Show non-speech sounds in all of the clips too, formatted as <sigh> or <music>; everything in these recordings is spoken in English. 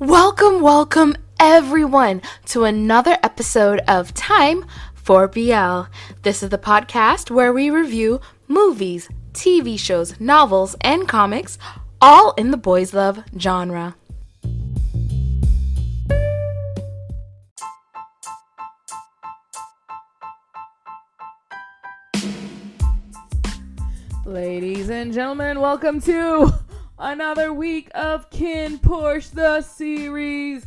Welcome, welcome everyone to another episode of Time for BL. This is the podcast where we review movies, TV shows, novels, and comics, all in the boys' love genre. Ladies and gentlemen, welcome to another week of KinnPorsche the series.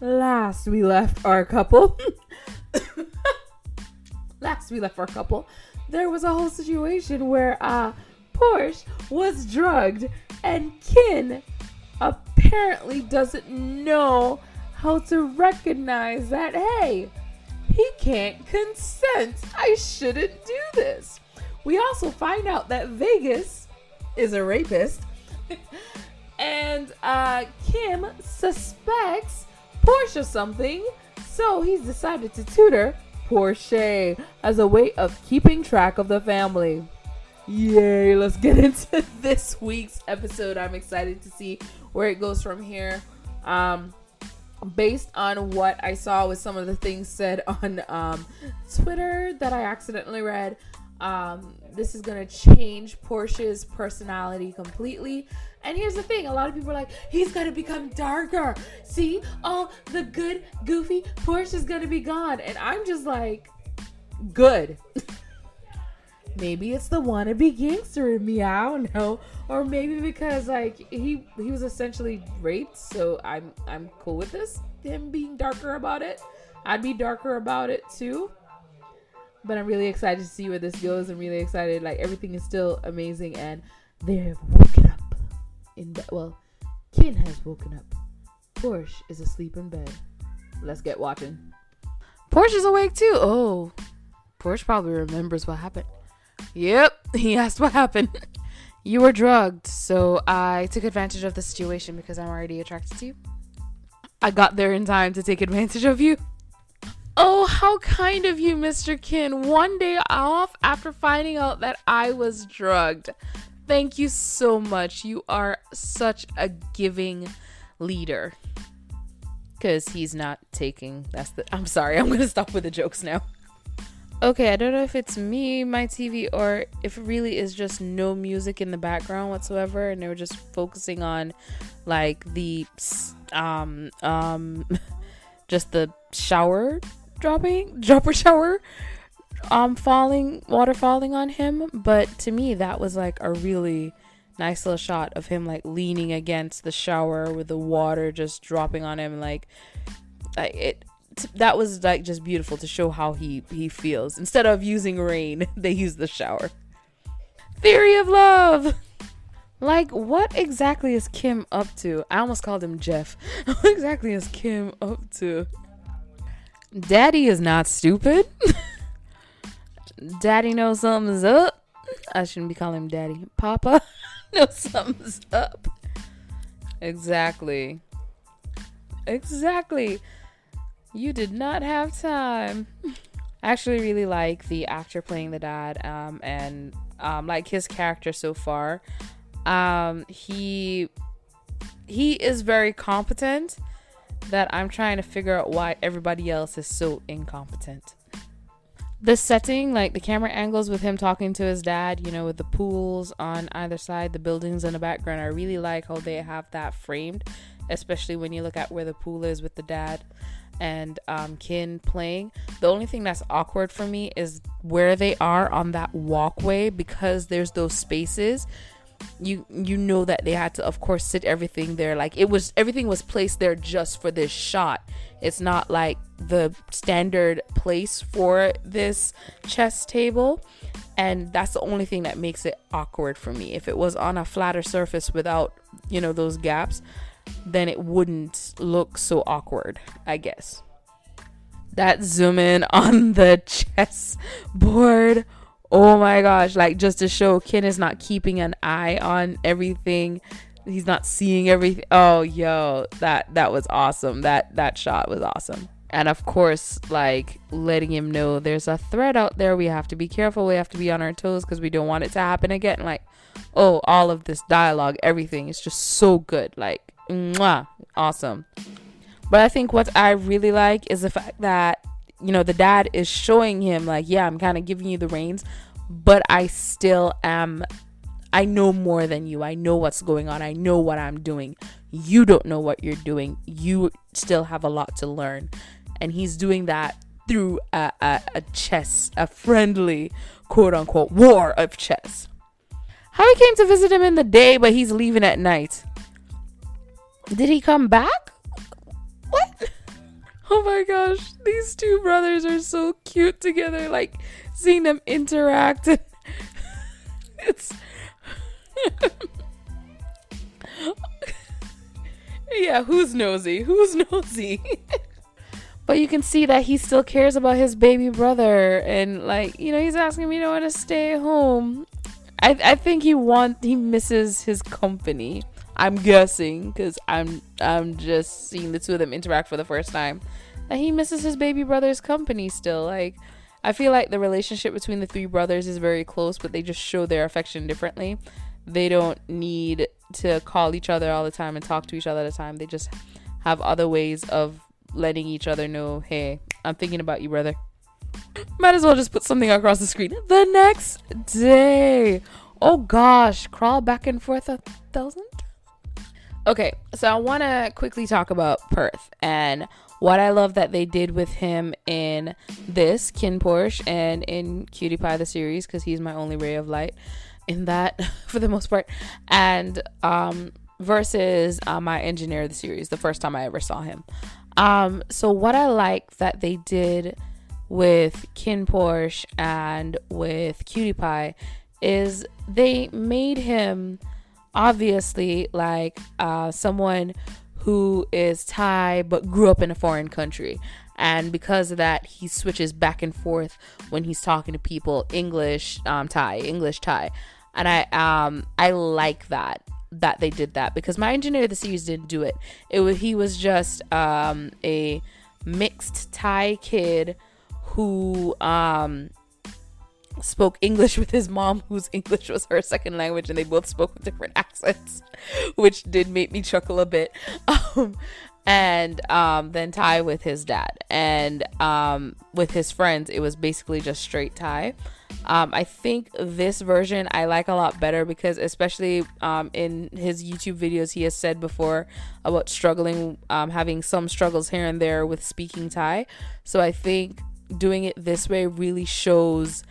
Last we left our couple. <coughs> Last we left our couple, there was a whole situation where uh Porsche was drugged and Kinn apparently doesn't know how to recognize that hey, he can't consent. I shouldn't do this. We also find out that Vegas is a rapist. <laughs> and uh, Kim suspects Porsche something. So he's decided to tutor Porsche as a way of keeping track of the family. Yay, let's get <laughs> into this week's episode. I'm excited to see where it goes from here. Um, based on what I saw with some of the things said on um, Twitter that I accidentally read, um, this is gonna change Porsche's personality completely. And here's the thing: a lot of people are like, he's gonna become darker. See, all the good, goofy Porsche is gonna be gone, and I'm just like, good. <laughs> maybe it's the wannabe gangster in me. I don't know, or maybe because like he he was essentially raped, so I'm I'm cool with this. Him being darker about it, I'd be darker about it too. But I'm really excited to see where this goes. I'm really excited. Like everything is still amazing, and they have woken up in bed. Well, Kinn has woken up. Porsche is asleep in bed. Let's get watching. Porsche Porsche's awake too. Oh, Porsche probably remembers what happened. Yep, <laughs> he asked what happened. <laughs> you were drugged, so I took advantage of the situation because I'm already attracted to you. I got there in time to take advantage of you. Oh, how kind of you, Mr. Kinn. One day off after finding out that I was drugged. Thank you so much. You are such a giving leader. Because he's not taking. That's the. I'm sorry. I'm to stop with the jokes now. Okay, I don't know if it's me, my TV, or if it really is just no music in the background whatsoever, and they were just focusing on like the um um <laughs> just the shower dropping dropper shower um falling water falling on him but to me that was like a really nice little shot of him like leaning against the shower with the water just dropping on him like like it that was like just beautiful to show how he he feels. Instead of using rain, <laughs> they use the shower. Theory of love. Like, what exactly is Kim up to? I almost called him Jeff. <laughs> what exactly is Kim up to? Daddy is not stupid. Daddy knows something's up. I shouldn't be calling him Daddy. Papa <laughs> knows something's up. Exactly. Exactly. You did not have time. I actually really like the actor playing the dad um, and um, like his character so far. Um, he he is very competent that I'm trying to figure out why everybody else is so incompetent. The setting, like the camera angles with him talking to his dad, you know, with the pools on either side, the buildings in the background, I really like how they have that framed, especially when you look at where the pool is with the dad and um, Kinn playing. The only thing that's awkward for me is where they are on that walkway because there's those spaces. You you know that they had to of course sit everything there like it was everything was placed there just for this shot. It's not like the standard place for this chess table and that's the only thing that makes it awkward for me. If it was on a flatter surface without, you know, those gaps, then it wouldn't look so awkward, I guess. That zoom in <laughs> on the chess board. Oh my gosh, like just to show ken is not keeping an eye on everything. He's not seeing everything. Oh, yo, that that was awesome. That that shot was awesome. and of course like letting him know there's a threat out there we have to be careful we have to be on our toes because we don't want it to happen again like oh all of this dialogue everything is just so good like mwah, awesome but i think what i really like is the fact that you know the dad is showing him like yeah i'm kind of giving you the reins but i still am i know more than you i know what's going on i know what i'm doing you don't know what you're doing you still have a lot to learn and he's doing that through a, a, a chess, a friendly quote unquote war of chess. How he came to visit him in the day, but he's leaving at night. Did he come back? What? Oh my gosh, these two brothers are so cute together. Like seeing them interact. <laughs> it's <laughs> yeah, who's nosy? Who's nosy? <laughs> but you can see that he still cares about his baby brother and like you know he's asking me to want to stay home i i think he want he misses his company i'm guessing because i'm i'm just seeing the two of them interact for the first time that he misses his baby brother's company still like i feel like the relationship between the three brothers is very close but they just show their affection differently they don't need to call each other all the time and talk to each other all the time they just have other ways of letting each other know, hey, I'm thinking about you, brother. Might as well just put something across the screen. The next day. Oh gosh, crawl back and forth a thousand. Okay, so I want to quickly talk about Perth and what I love that they did with him in this KinnPorsche and in Cutie Pie the series because he's my only ray of light in that <laughs> for the most part, and um, versus uh, my engineer the series the first time I ever saw him. Um, so what I like that they did with KinnPorsche and with Cutie Pie is they made him obviously like uh, someone who is Thai but grew up in a foreign country. And because of that, he switches back and forth when he's talking to people English, um, Thai, English, Thai. And I um I like that that they did that because my engineer of the series didn't do it. It was he was just um, a mixed Thai kid who um, spoke English with his mom, whose English was her second language, and they both spoke with different accents, <laughs> which did make me chuckle a bit. <laughs> Um, and um, then Thai with his dad, and um, with his friends, it was basically just straight Thai. Um, I think this version I like a lot better because, especially um, in his YouTube videos, he has said before about struggling, um, having some struggles here and there with speaking Thai. So I think doing it this way really shows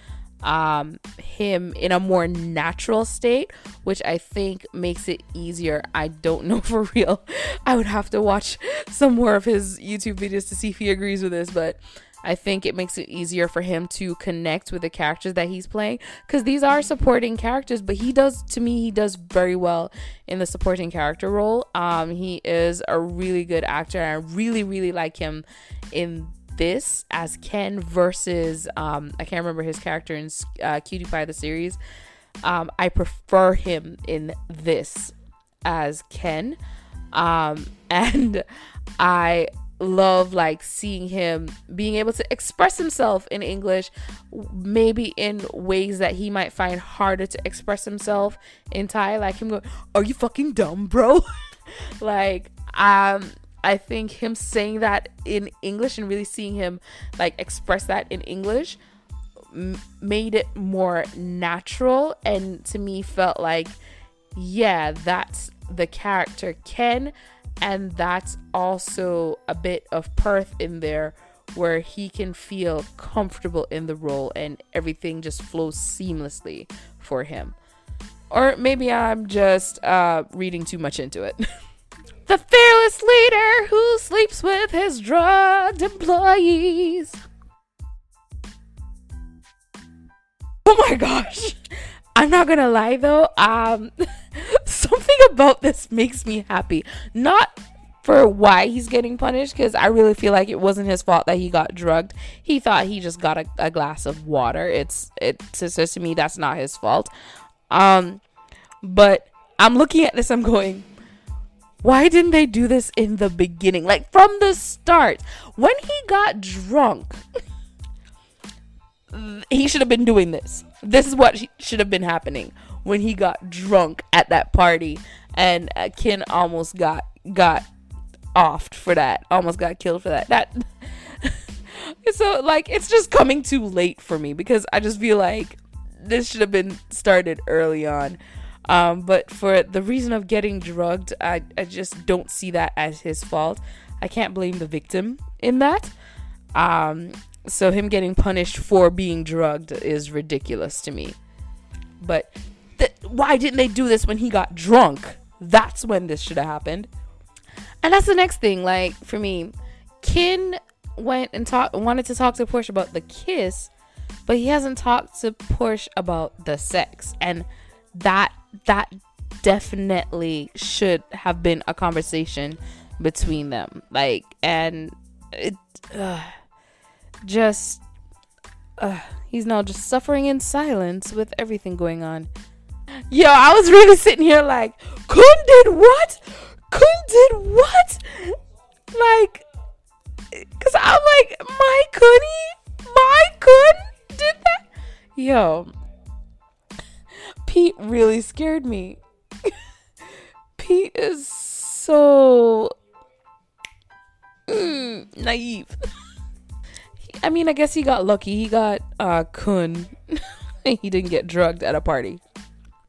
um, him in a more natural state, which I think makes it easier. I don't know <laughs> for real. I would have to watch some more of his YouTube videos to see if he agrees with this, but I think it makes it easier for him to connect with the characters that he's playing because these are supporting characters, but he does, to me, he does very well in the supporting character role. Um, he is a really good actor, and I really, really like him in this as Ken versus um, I can't remember his character in uh, Cutie Pie the series. Um, I prefer him in this as Ken, um, <laughs> and I love like seeing him being able to express himself in English, maybe in ways that he might find harder to express himself in Thai. Like him going, "Are you fucking dumb, bro?" <laughs> like um I think him saying that in English and really seeing him like express that in English m- made it more natural and to me felt like yeah, that's the character Ken and that's also a bit of Perth in there where he can feel comfortable in the role and everything just flows seamlessly for him. Or maybe I'm just uh, reading too much into it. <laughs> the fearless leader who sleeps with his drugged employees. Oh my gosh. I'm not gonna lie though, um <laughs> something about this makes me happy. Not for why he's getting punished because I really feel like it wasn't his fault that he got drugged. He thought he just got a, a glass of water. It's it says to me that's not his fault. Um but I'm looking at this I'm going why didn't they do this in the beginning? Like from the start. When he got drunk, <laughs> he should have been doing this. This is what should have been happening when he got drunk at that party and uh, Ken almost got got offed for that. Almost got killed for that. That <laughs> so like it's just coming too late for me because I just feel like this should have been started early on. Um, but for the reason of getting drugged, I, I just don't see that as his fault. I can't blame the victim in that. Um, so him getting punished for being drugged is ridiculous to me. But th- why didn't they do this when he got drunk? That's when this should have happened. And that's the next thing. Like for me, Ken went and talk wanted to talk to Porsche about the kiss, but he hasn't talked to Porsche about the sex. And that that definitely should have been a conversation between them. Like and it uh, just uh, he's now just suffering in silence with everything going on. Yo, I was really sitting here like, Kun did what? Kun did what? Like, cause I'm like, my Kuni, my Kun did that. Yo, Pete really scared me. <laughs> Pete is so mm, naive. <laughs> I mean, I guess he got lucky. He got uh Kun. <laughs> he didn't get drugged at a party.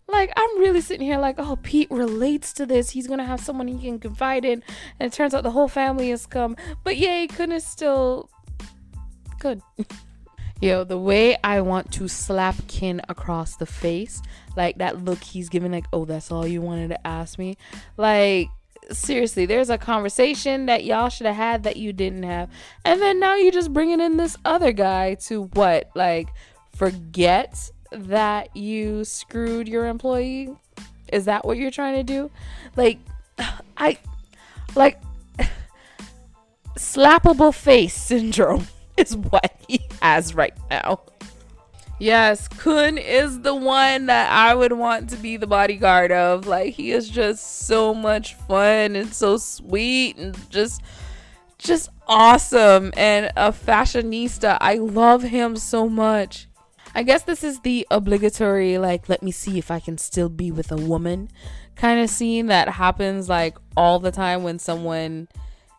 Like I'm really sitting here like, oh, Pete relates to this. He's gonna have someone he can confide in, and it turns out the whole family has come. But yay, Kun is still good. Yo, the way I want to slap Kinn across the face, like that look he's giving, like, oh, that's all you wanted to ask me. Like, seriously, there's a conversation that y'all should have had that you didn't have. And then now you're just bringing in this other guy to what? Like, forget that you screwed your employee? Is that what you're trying to do? Like, <sighs> I, like, <sighs> slappable face syndrome <laughs> is what he has right now. Yes, Kun is the one that I would want to be the bodyguard of. Like he is just so much fun and so sweet and just just awesome and a fashionista. I love him so much. I guess this is the obligatory like let me see if I can still be with a woman kind of scene that happens like all the time when someone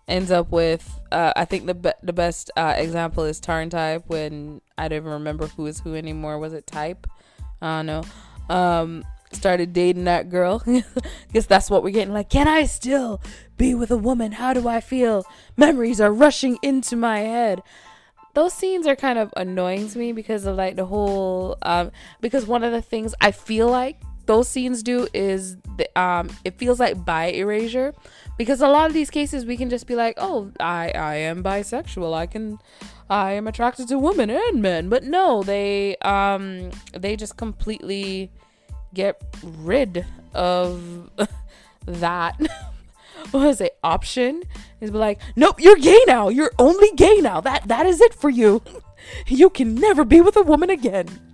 ends up with uh, I think the be- the best uh, example is TharnType when I don't even remember who is who anymore. Was it Type? I don't know. Um, started dating that girl. <laughs> Guess that's what we're getting. Like, can I still be with a woman? How do I feel? Memories are rushing into my head. Those scenes are kind of annoying to me because of like the whole um because one of the things I feel like those scenes do is the, um it feels like by erasure because a lot of these cases we can just be like oh i i am bisexual. I can i am attracted to women and men. But no they um they just completely get rid of <laughs> that <laughs> what is it option. Is like nope you're gay now. You're only gay now. That that is it for you. <laughs> You can never be with a woman again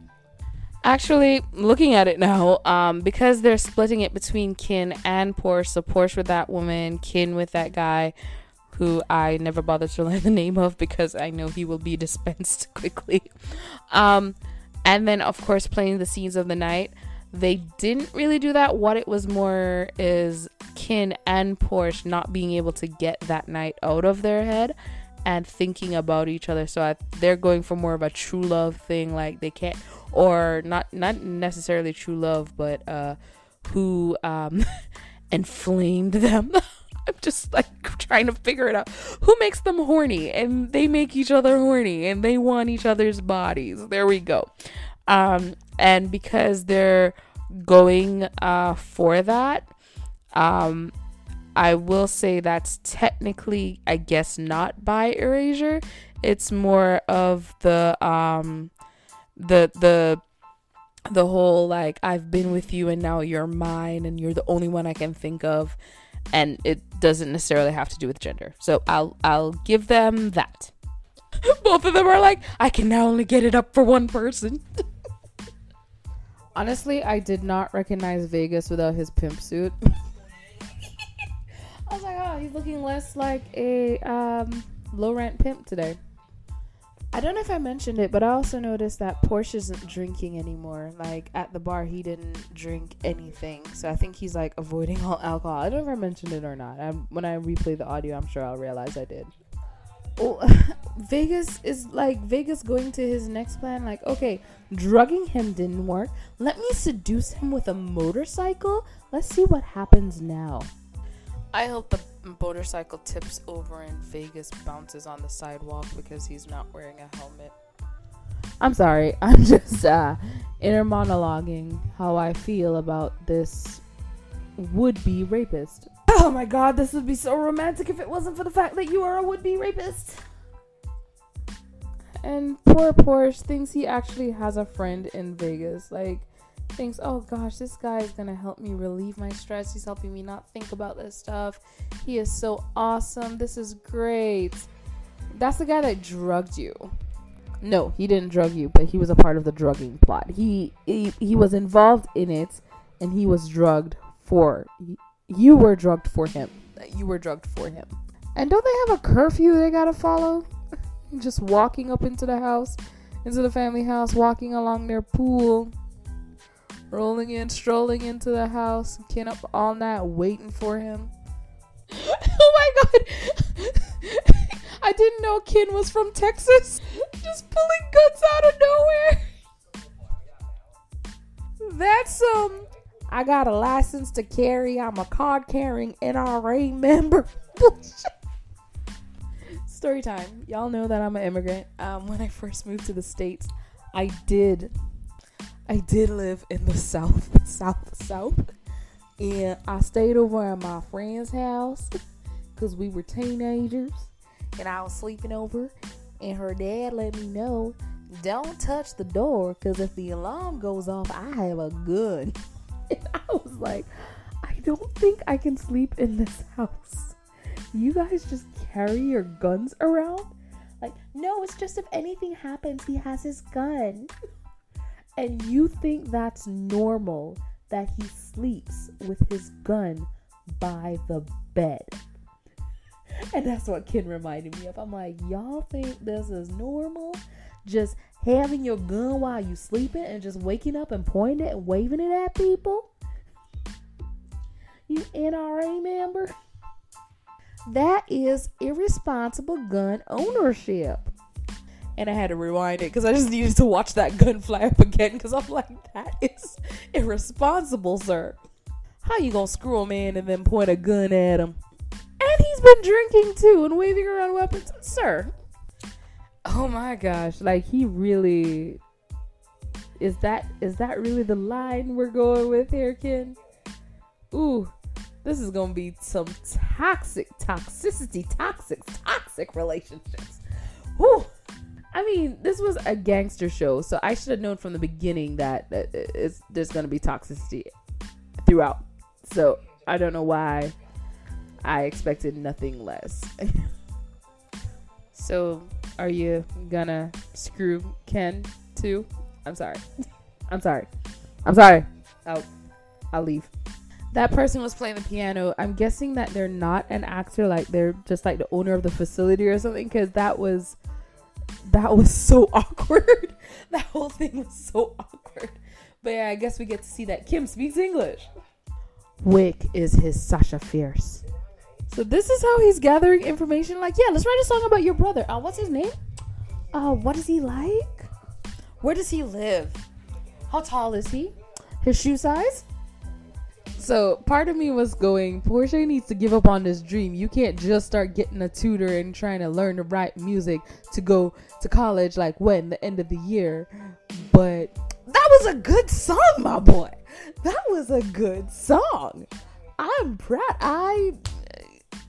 Actually, looking at it now, um, because they're splitting it between kin and Porsche, so Porsche with that woman, kin with that guy, who I never bothered to <laughs> learn the name of because I know he will be <laughs> dispensed quickly. Um, and then, of course, playing the scenes of the night. They didn't really do that. What it was more is kin and Porsche not being able to get that night out of their head and thinking about each other. So I, they're going for more of a true love thing. Like they can't or not not necessarily true love, but uh, who um, <laughs> inflamed them. <laughs> I'm just like trying to figure it out. Who makes them horny? And they make each other horny and they want each other's bodies. There we go. Um, and because they're going uh, for that, um, I will say that's technically, I guess, not by erasure. It's more of the um, the the the whole like I've been with you and now you're mine and you're the only one I can think of and it doesn't necessarily have to do with gender. So I'll I'll give them that. <laughs> Both of them are like I can now only get it up for one person. <laughs> Honestly, I did not recognize Vegas without his pimp suit. <laughs> wow, he's looking less like a um, low rent pimp today. I don't know if I mentioned it, but I also noticed that Porsche isn't drinking anymore. Like at the bar, he didn't drink anything, so I think he's like avoiding all alcohol. I don't know if I mentioned it or not. I, when I replay the audio, I'm sure I'll realize I did. Oh, <laughs> Vegas is like Vegas going to his next plan. Like, okay, drugging him didn't work. Let me seduce him with a motorcycle. Let's see what happens now. I hope the motorcycle tips over and Vegas bounces on the sidewalk because he's not wearing a helmet. I'm sorry. <laughs> I'm just uh, inner monologuing how I feel about this would be rapist. Oh my god, this would be so romantic if it wasn't for the fact that you are a would be rapist. And poor Porsche thinks he actually has a friend in Vegas. Like, thinks, oh gosh, this guy is gonna help me relieve my stress. He's helping me not think about this stuff. He is so awesome. This is great. That's the guy that drugged you. No, he didn't drug you, but he was a part of the drugging plot. He he, he was involved in it, and he was drugged for. You were drugged for him. You were drugged for him. And don't they have a curfew they gotta follow? <laughs> Just walking up into the house, into the family house, walking along their pool rolling in, strolling into the house, Ken up all night waiting for him. <laughs> oh my god! <laughs> I didn't know Ken was from Texas. <laughs> Just pulling guns out of nowhere. That's um I got a license to carry. I'm a card carrying NRA member. Story time. Y'all know that I'm an immigrant. Um, when I first moved to the States, I did I did live in the south, south, south, and I stayed over at my friend's house because we were teenagers, and I was sleeping over, and her dad let me know, don't touch the door because if the alarm goes off, I have a gun. <laughs> And I was like, I don't think I can sleep in this house. You guys just carry your guns around? Like, no, it's just if anything happens, he has his gun <laughs> and you think that's normal that he sleeps with his gun by the bed. And that's what Ken reminded me of. I'm like, y'all think this is normal? Just having your gun while you sleeping and just waking up and pointing it and waving it at people? You NRA member? That is irresponsible gun ownership and I had to rewind it because I just needed to watch that gun fly up again because I'm like, that is irresponsible, sir. How you gonna screw a man and then point a gun at him? And he's been drinking too and waving around weapons, sir. Oh my gosh, like he really is that is that really the line we're going with here, Ken? Ooh, this is gonna be some toxic toxicity, toxic, toxic relationships. Whew. I mean, this was a gangster show, so I should have known from the beginning that, there's going to be toxicity throughout. So I don't know why I expected nothing less. so are you gonna screw Ken too? I'm sorry. I'm sorry. I'm sorry. I'll I'll leave. That person was playing the piano. I'm guessing that they're not an actor, like they're just like the owner of the facility or something, because that was that was so <laughs> awkward. that whole thing was so awkward. But yeah, I guess we get to see that Kim speaks English. Wik is his Sasha Fierce. So this is how he's gathering information. Like, yeah, let's write a song about your brother. Uh, what's his name? Uh, what is he like? Where does he live? How tall is he? His shoe size? So part of me was going, Porsche needs to give up on this dream. You can't just start getting a tutor and trying to learn to write music to go to college like when the end of the year. But that was a good song, my boy. That was a good song. I'm proud. I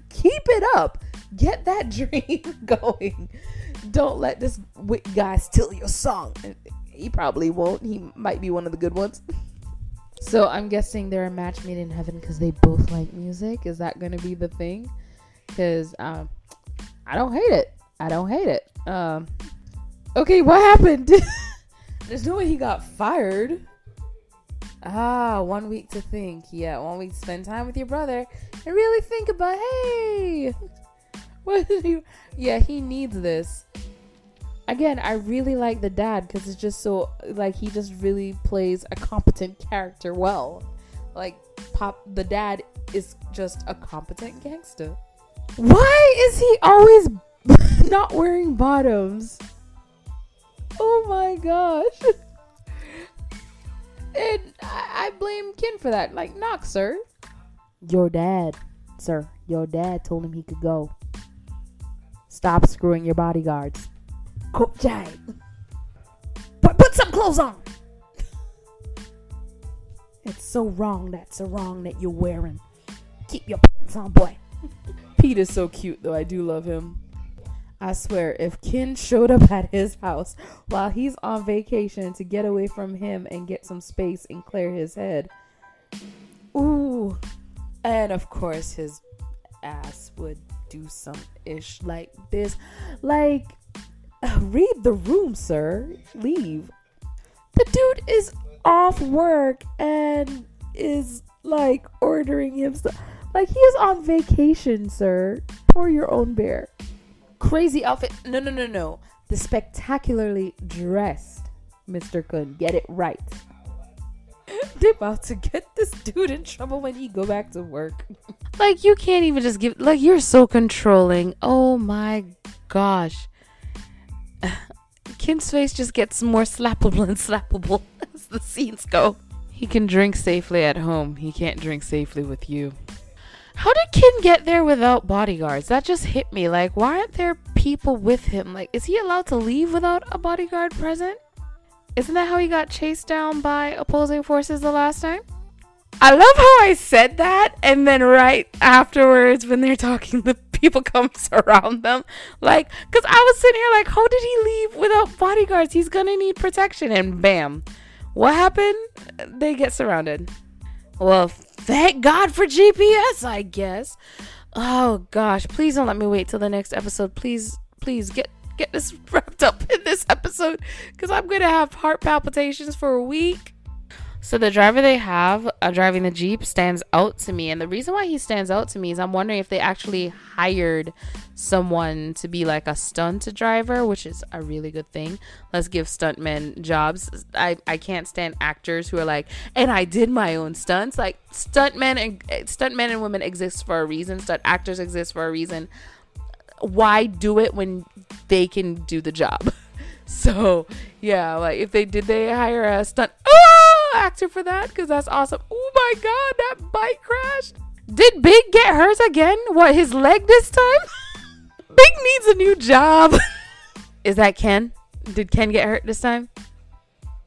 keep it up. Get that <laughs> dream going. Don't let this guy steal your song. He probably won't. He might be one of the good ones. <laughs> So I'm guessing they're a match made in heaven because they both like music. Is that going to be the thing? Because um, I don't hate it. I don't hate it. Um, okay, what happened? <laughs> There's no way he got fired. Ah, one week to think. Yeah, one week to spend time with your brother. and really think about, hey, <laughs> what did he? Yeah, he needs this. Again, I really like the dad because it's just so like he just really plays a competent character well. Like Pop, the dad is just a competent gangster. Why is he always <laughs> not wearing bottoms? Oh my gosh. And I, I blame Kinn for that. Like, knock, sir. Your dad, sir. Your dad told him he could go. Stop screwing your bodyguards. Cook Jai. Put, some clothes on. It's so wrong that's so wrong that you're wearing. Keep your pants on, boy. Pete is so cute, though. I do love him. I swear, if Kinn showed up at his house while he's on vacation to get away from him and get some space and clear his head, ooh. And of course, his ass would do some ish like this. Like, <laughs> read the room, sir. Leave. The dude is off work and is like ordering him. Like, he is on vacation, sir. Pour your own beer crazy outfit. No, no, no, no. The spectacularly dressed Mr. Kun. Get it right. <laughs> They about to get this dude in trouble when he go back to work. like you can't even just give like you're so controlling. Oh my gosh. Kinn's face just gets more slappable and slappable <laughs> as the scenes go. He can drink safely at home. He can't drink safely with you. How did Kinn get there without bodyguards? That just hit me. Like, why aren't there people with him? Like, is he allowed to leave without a bodyguard present? Isn't that how he got chased down by opposing forces the last time? I love how I said that, and then right afterwards, when they're talking, the people <laughs> come surround them. Like, because I was sitting here like, how did he leave without bodyguards? He's gonna need protection, and bam. What happened? They get surrounded. Well, thank God for GPS, I guess. Oh gosh, please don't let me wait till the next episode. Please, please get get this <laughs> wrapped up in this episode because I'm gonna have heart palpitations for a week. So the driver they have uh, driving the Jeep stands out to me. And the reason why he stands out to me is I'm wondering if they actually hired someone to be like a stunt driver, which is a really good thing. Let's give stuntmen jobs. I, I can't stand actors who are like, and I did my own stunts. Like stuntmen and stuntmen and women exist for a reason. Stunt actors exist for a reason. Why do it when they can do the job? <laughs> So yeah, like if they did they hire a stunt oh, actor for that because that's awesome. Oh my god, that bike crashed. Did Big get hurt again? What his leg this time? <laughs> Big needs a new job. <laughs> Is that Ken? Did Ken get hurt this time?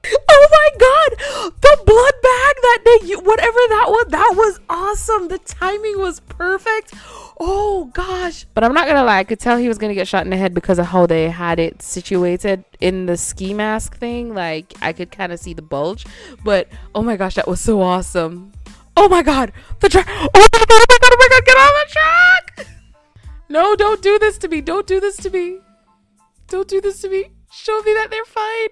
Oh my god! The blood bag that they whatever that was, that was awesome. The timing was perfect. Oh gosh. But I'm not gonna lie, I could tell he was gonna get shot in the head because of how they had it situated in the ski mask thing. Like I could kind of see the bulge. But oh my gosh, that was so awesome. Oh my god! The track Oh my god, oh my god, oh my god, get on the track! No, don't do this to me. Don't do this to me. Don't do this to me. Show me that they're fine.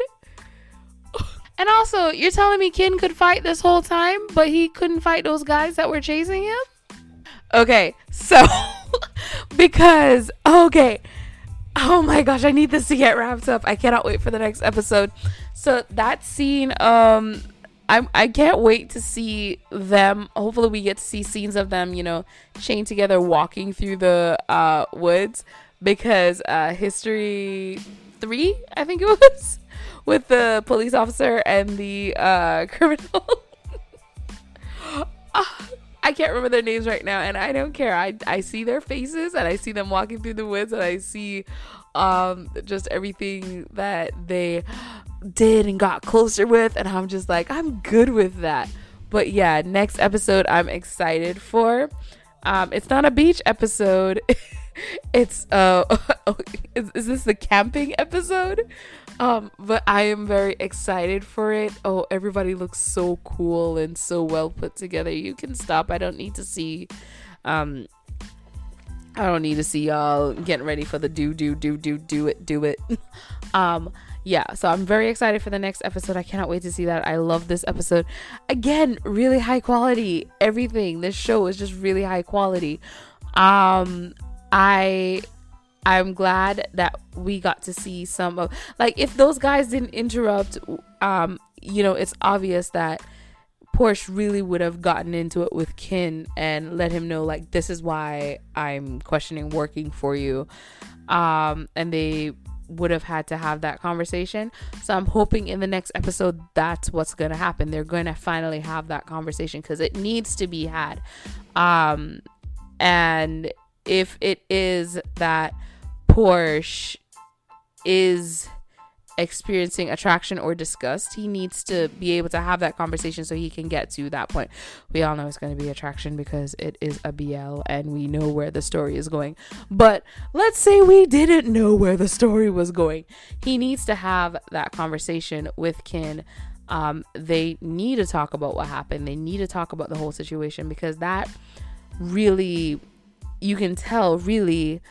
<laughs> And also, you're telling me Kinn could fight this whole time, but he couldn't fight those guys that were chasing him? Okay, so <laughs> because okay. Oh my gosh, I need this to get wrapped up. I cannot wait for the next episode. So that scene um I'm I can't wait to see them. Hopefully we get to see scenes of them, you know, chained together walking through the uh woods because uh history 3, I think it <laughs> was with the police officer and the uh, <laughs> criminal. I can't remember their names right now, and I don't care. I, I see their faces and I see them walking through the woods, and I see um, just everything that they did and got closer with, and I'm just like, I'm good with that. But yeah, next episode I'm excited for. Um, it's not a beach episode. <laughs> it's uh, <laughs> is, is this the camping episode? Um, but I am very excited for it. Oh, everybody looks so cool and so well put together. You can stop. I don't need to see um I don't need to see y'all getting ready for the do do do do do it do it. <laughs> um yeah, so I'm very excited for the next episode. I cannot wait to see that. I love this episode. Again, really high quality. Everything. This show is just really high quality. Um I I'm glad that we got to see some of like if those guys didn't interrupt um you know, it's obvious that Porsche really would have gotten into it with Kinn and let him know like this is why I'm questioning working for you. Um and they would have had to have that conversation. So I'm hoping in the next episode that's what's going to happen. They're going to finally have that conversation cuz it needs to be had. Um and if it is that Porsche is experiencing attraction or disgust, he needs to be able to have that conversation so he can get to that point. We all know it's going to be attraction because it is a BL and we know where the story is going. But let's say we didn't know where the story was going. He needs to have that conversation with Kinn. Um, they need to talk about what happened. They need to talk about the whole situation because that really, you can tell, really,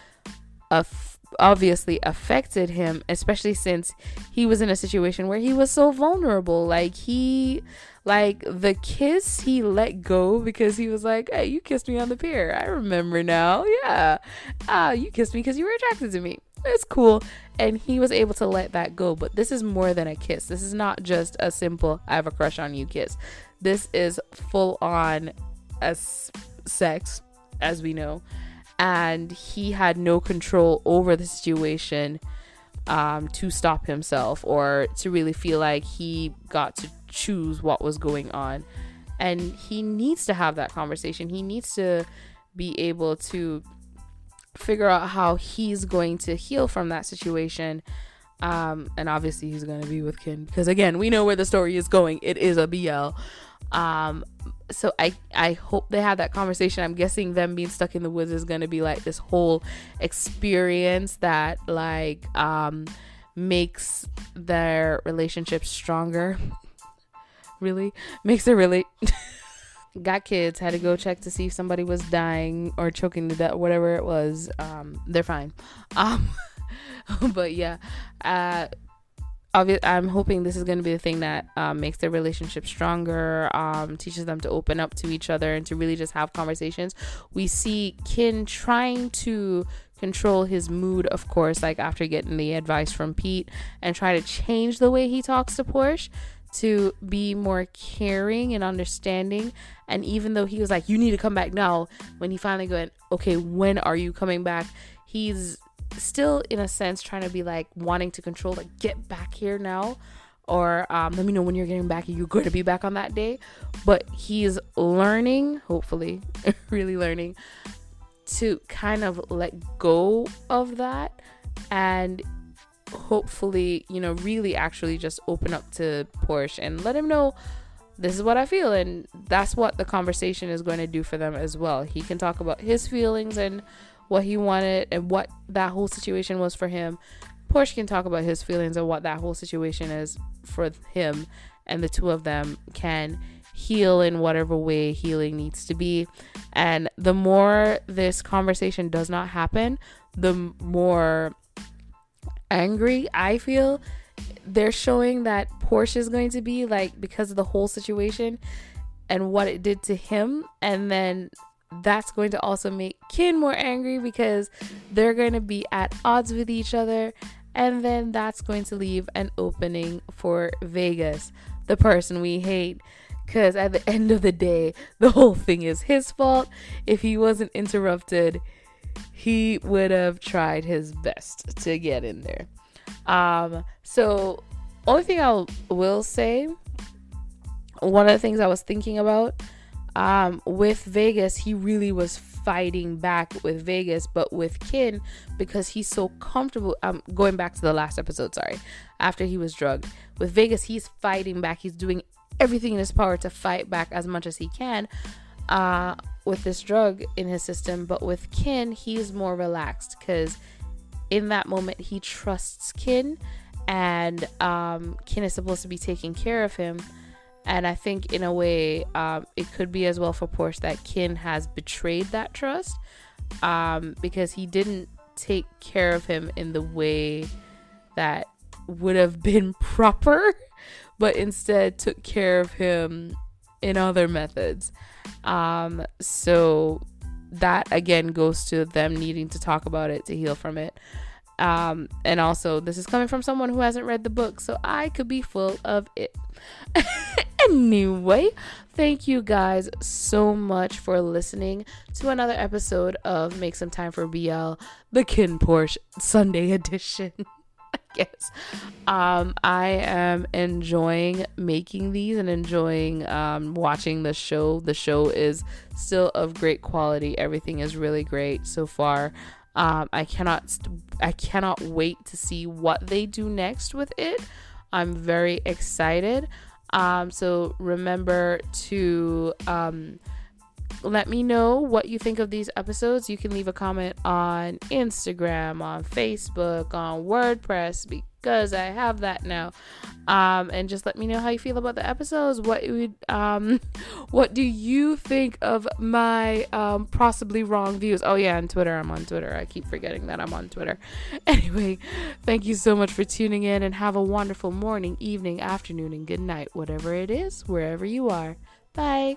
a obviously affected him, especially since he was in a situation where he was so vulnerable. Like he like the kiss he let go because he was like, Hey, you kissed me on the pier. I remember now. Yeah. Ah, uh, you kissed me because you were attracted to me. It's cool. And he was able to let that go. But this is more than a kiss. This is not just a simple I have a crush on you kiss. This is full on as sex, as we know and he had no control over the situation um, to stop himself or to really feel like he got to choose what was going on. And he needs to have that conversation. He needs to be able to figure out how he's going to heal from that situation. Um, and obviously, he's going to be with Kinn because, again, we know where the story is going. It is a BL. Um, so I I hope they have that conversation. I'm guessing them being stuck in the woods is going to be like this whole experience that like um makes their relationship stronger. <laughs> really makes it really <laughs> got kids had to go check to see if somebody was dying or choking to death whatever it was um they're fine um <laughs> but yeah uh obvi- I'm hoping this is going to be the thing that um, makes their relationship stronger, um, teaches them to open up to each other and to really just have conversations. We see Kinn trying to control his mood, of course, like after getting the advice from Pete, and try to change the way he talks to Porsche to be more caring and understanding. And even though he was like, You need to come back now, when he finally went, Okay, when are you coming back? He's still in a sense trying to be like wanting to control like get back here now. Or um, let me know when you're getting back you're going to be back on that day. But he's learning hopefully <laughs> really learning to kind of let go of that and hopefully you know really actually just open up to Porsche and let him know this is what I feel and that's what the conversation is going to do for them as well. He can talk about his feelings and what he wanted and what that whole situation was for him. Porsche can talk about his feelings and what that whole situation is for him, and the two of them can heal in whatever way healing needs to be. And the more this conversation does not happen, the more angry I feel. They're showing that Porsche is going to be like because of the whole situation and what it did to him, and then that's going to also make Kinn more angry because they're going to be at odds with each other. And then that's going to leave an opening for Vegas, the person we hate. Because at the end of the day, the whole thing is his fault. If he wasn't interrupted, he would have tried his best to get in there. Um, so, only thing I will say, one of the things I was thinking about um, with Vegas, he really was fighting back with Vegas, but with Kinn, because he's so comfortable. Um, going back to the last episode, sorry, after he was drugged. With Vegas, he's fighting back. He's doing everything in his power to fight back as much as he can uh, with this drug in his system. But with Kinn, he's more relaxed because in that moment, he trusts Kinn, and um, Kinn is supposed to be taking care of him and I think, in a way, um, it could be as well for Porsche that Kinn has betrayed that trust um, because he didn't take care of him in the way that would have been <laughs> proper, but instead took care of him in other methods. Um, so that again goes to them needing to talk about it to heal from it. Um, and also, this is coming from someone who hasn't read the book, so I could be full of it. <laughs> anyway, thank you guys so much for listening to another episode of Make Some Time for BL, the KinnPorsche Sunday edition. <laughs> I guess. Um, I am enjoying making these and enjoying um, watching the show. The show is still of great quality. Everything is really great so far. Um, I cannot st- I cannot wait to see what they do next with it. I'm very excited. Um, so remember to um, let me know what you think of these episodes. You can leave a comment on Instagram, on Facebook, on WordPress because I have that now. Um, and just let me know how you feel about the episodes. What would um, <laughs> what do you think of my um, possibly wrong views? Oh yeah, on Twitter. I'm on Twitter. I keep forgetting that I'm on Twitter. <laughs> Anyway, thank you so much for tuning in, and have a wonderful morning, evening, afternoon, and good night, whatever it is, wherever you are. Bye.